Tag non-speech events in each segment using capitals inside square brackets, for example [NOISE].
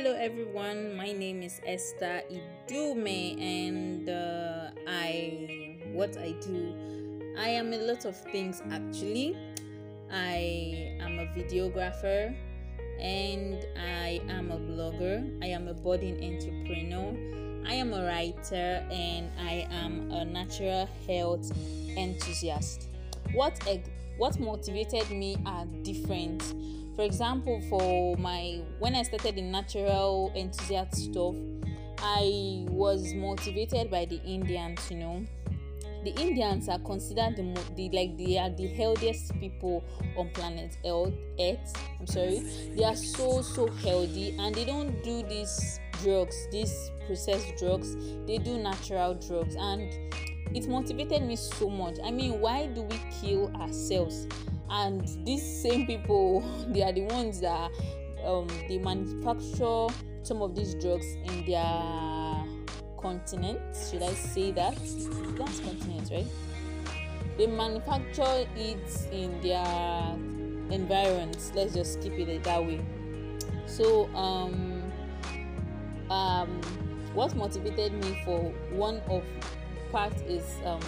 Hello, everyone. My name is Esther Idume, and uh, I what I do. I am a lot of things actually. I am a videographer, and I am a blogger. I am a budding entrepreneur. I am a writer, and I am a natural health enthusiast. What what motivated me are different for example for my when i started in natural enthusiast stuff i was motivated by the indians you know. The indians are considered the, the like they are the healthiest people on planet earth i'm sorry. They are so so healthy and they don't do these drugs these processed drugs. They do natural drugs and it motivated me so much. I mean why do we kill ourselves and these same people they are the ones that um, they manufacture some of these drugs in their continent should i say that? That's continent right? They manufacture it in their environs let's just keep it that way. So um um what motivated me for one of part is um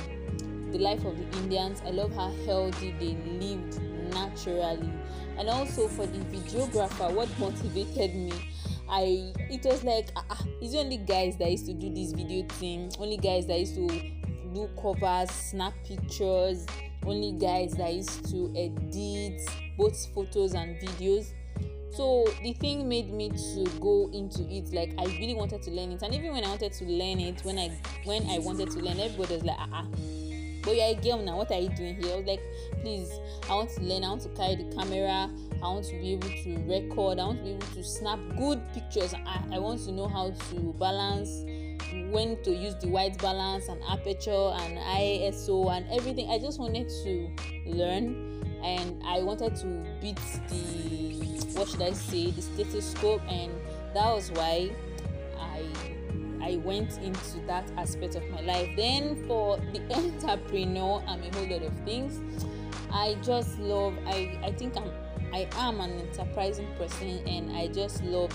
the life of the Indians. I love how healthy they lived naturally. And also for the videographer, what motivated me, I it was like ah, ah, it's only guys that used to do this video thing, only guys that used to do covers, snap pictures, only guys that used to edit both photos and videos so the thing made me to go into it like i really wanted to learn it and even when i wanted to learn it when i when i wanted to learn everybody was like ah, ah but you're a girl now what are you doing here? I was like please i want to learn i want to carry the camera i want to be able to record i want to be able to snap good pictures. I, I want to know how to balance when to use the white balance and aperture and iso and everything. I just wanted to learn and i wanted to beat the what should i say the stethoscope and that was why I went into that aspect of my life. Then for the [LAUGHS] entrepreneur, I'm a whole lot of things. I just love I, I think I'm I am an enterprising person and I just love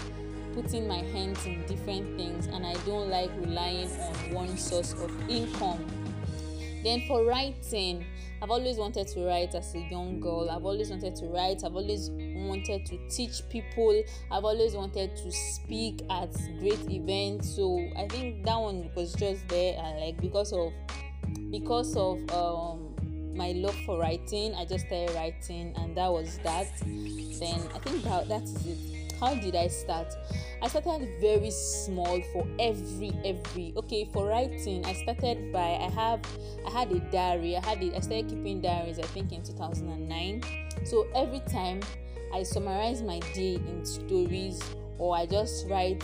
putting my hands in different things and I don't like relying on one source of income. Then for writing, I've always wanted to write as a young girl. I've always wanted to write. I've always wanted to teach people. I've always wanted to speak at great events. So I think that one was just there and like because of because of um my love for writing, I just started writing and that was that. Then I think that that is it how did i start i started very small for every every okay for writing i started by i have i had a diary i had it i started keeping diaries i think in 2009 so every time i summarize my day in stories or i just write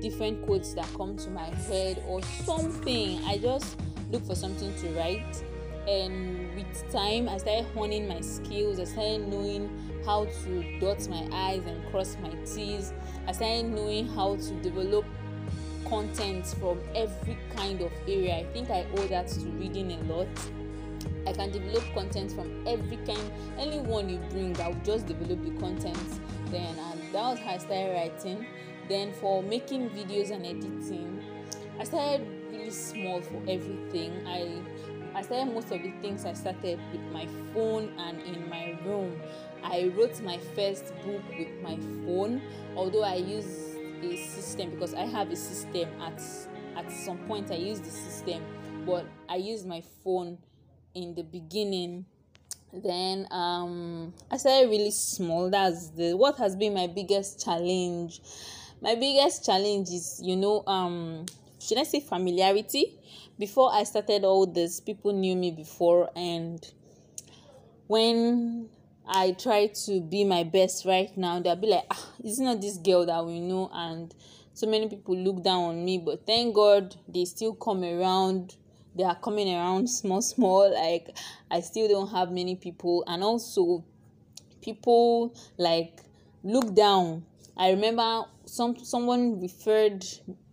different quotes that come to my head or something. I just look for something to write. And with time i started honing my skills. I started knowing how to dot my i's and cross my t's. I started knowing how to develop content from every kind of area. I think i owe that to reading a lot i can develop content from every kind anyone you bring i will just develop the content then. And that was how i started writing. Then for making videos and editing i started really small for everything. I I started most of the things I started with my phone and in my room. I wrote my first book with my phone, although I use a system because I have a system at at some point I used the system, but I used my phone in the beginning. Then um I started really small. That's the what has been my biggest challenge. My biggest challenge is, you know, um should I say familiarity? Before I started all this, people knew me before and when I try to be my best right now, they'll be like, ah, it's not this girl that we know, and so many people look down on me. But thank God they still come around. They are coming around small, small. Like I still don't have many people, and also people like look down I remember some someone referred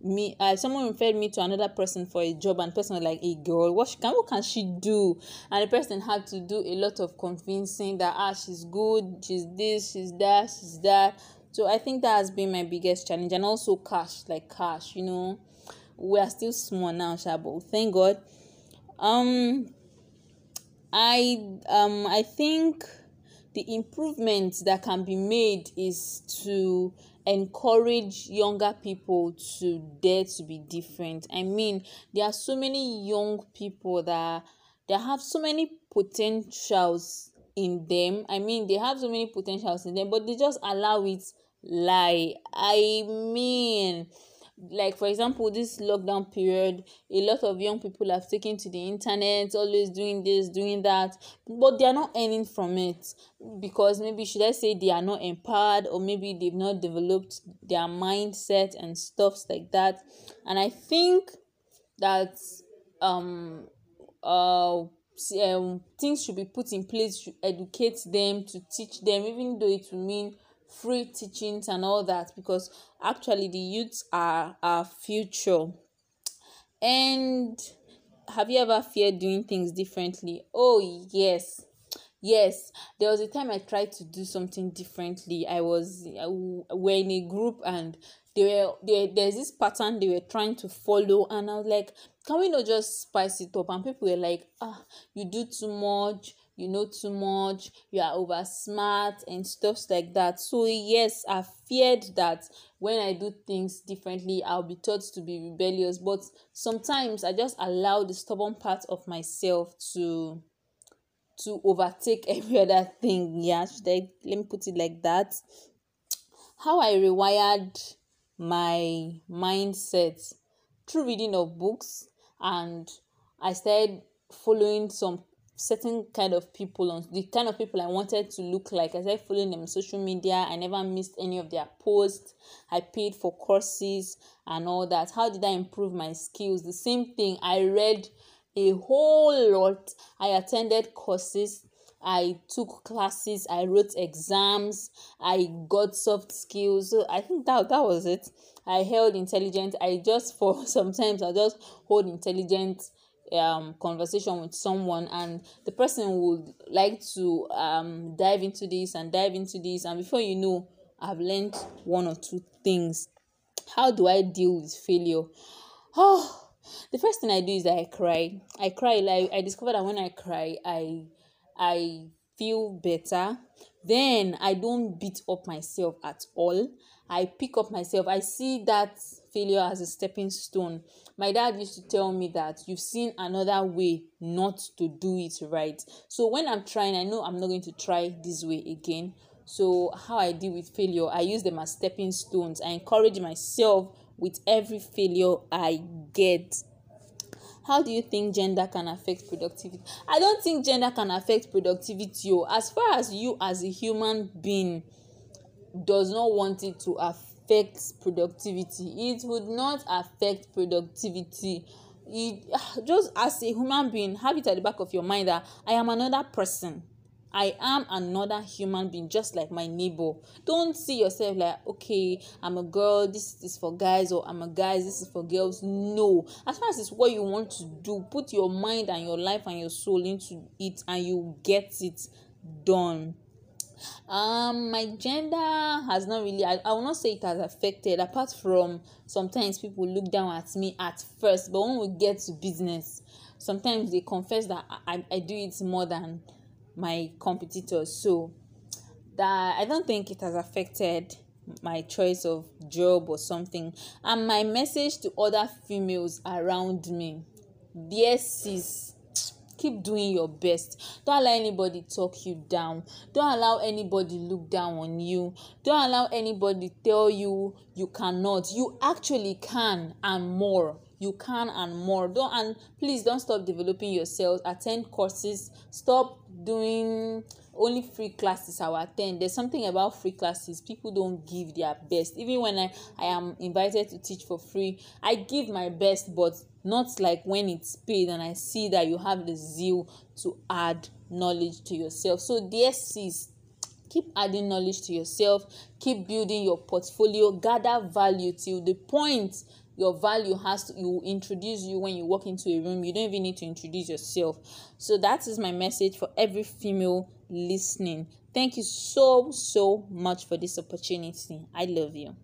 me uh, someone referred me to another person for a job and person was like a girl what she can what can she do and the person had to do a lot of convincing that ah she's good she's this she's that she's that So I think that has been my biggest challenge, and also cash, like cash. You know, we are still small now, Shabo. Thank God. Um, I um I think the improvements that can be made is to encourage younger people to dare to be different. I mean, there are so many young people that they have so many potentials in them. I mean, they have so many potentials in them, but they just allow it lie. I mean, like for example this lockdown period a lot of young people have taken to the internet always doing this doing that but they are not earning from it because maybe should i say they are not empowered or maybe they've not developed their mindset and stuffs like that. And i think that um uh um, things should be put in place to educate them to teach them even though it will mean free teachings and all that because actually the youths are our future. And have you ever feared doing things differently? Oh yes. Yes. There was a time i tried to do something differently. I was uh, we're in a group and they were there there's this pattern they were trying to follow and i was like can we not just spice it up? And people were like ah you do too much you know too much you are over smart and stuff like that. So yes i feared that when i do things differently i'll be taught to be rebellious. But sometimes i just allow the stubborn part of myself to to overtake [LAUGHS] every other thing. Yeah should i let me put it like that. How i rewired my mindset through reading of books and i started following some certain kind of people on the kind of people I wanted to look like. As I following them on social media. I never missed any of their posts. I paid for courses and all that. How did I improve my skills? The same thing. I read a whole lot. I attended courses. I took classes. I wrote exams. I got soft skills. So I think that that was it. I held intelligent. I just [LAUGHS] for sometimes I just hold intelligent um conversation with someone and the person would like to um dive into this and dive into this and before you know i've learned one or two things. How do i deal with failure? Oh the first thing i do is i cry. I cry like i discovered that when i cry i i feel better. Then i don't beat up myself at all. I pick up myself. I see that failure as a stepping stone. My dad used to tell me that you've seen another way not to do it right. So when i'm trying i know i'm not going to try this way again. So how i deal with failure i use them as stepping stones. I encourage myself with every failure i get. How do you think gender can affect productivity? I don't think gender can affect productivity o as far as you as a human being does not want it to affect productivity it would not affect productivity it just as a human being have it at the back of your mind that i am another person I am another human being just like my neighbor. Don't see yourself like, okay, I'm a girl, this is for guys, or I'm a guy, this is for girls. No. As far as it's what you want to do, put your mind and your life and your soul into it and you get it done. Um, my gender has not really, I, I will not say it has affected, apart from sometimes people look down at me at first, but when we get to business, sometimes they confess that I, I do it more than my competitors. So that i don't think it has affected my choice of job or something. And my message to other females around me dear sis keep doing your best. Don't allow anybody talk you down. Don't allow anybody look down on you. Don't allow anybody tell you you cannot. You actually can and more. You can and more. Don't and please don't stop developing yourself. Attend courses. Stop doing only free classes i attend. There's something about free classes. People don't give their best. Even when i i am invited to teach for free i give my best but not like when it's paid and i see that you have the zeal to add knowledge to yourself. So dear sis keep adding knowledge to yourself. Keep building your portfolio. Gather value till the point your value has to you introduce you when you walk into a room. You don't even need to introduce yourself. So that is my message for every female listening. Thank you so, so much for this opportunity. I love you.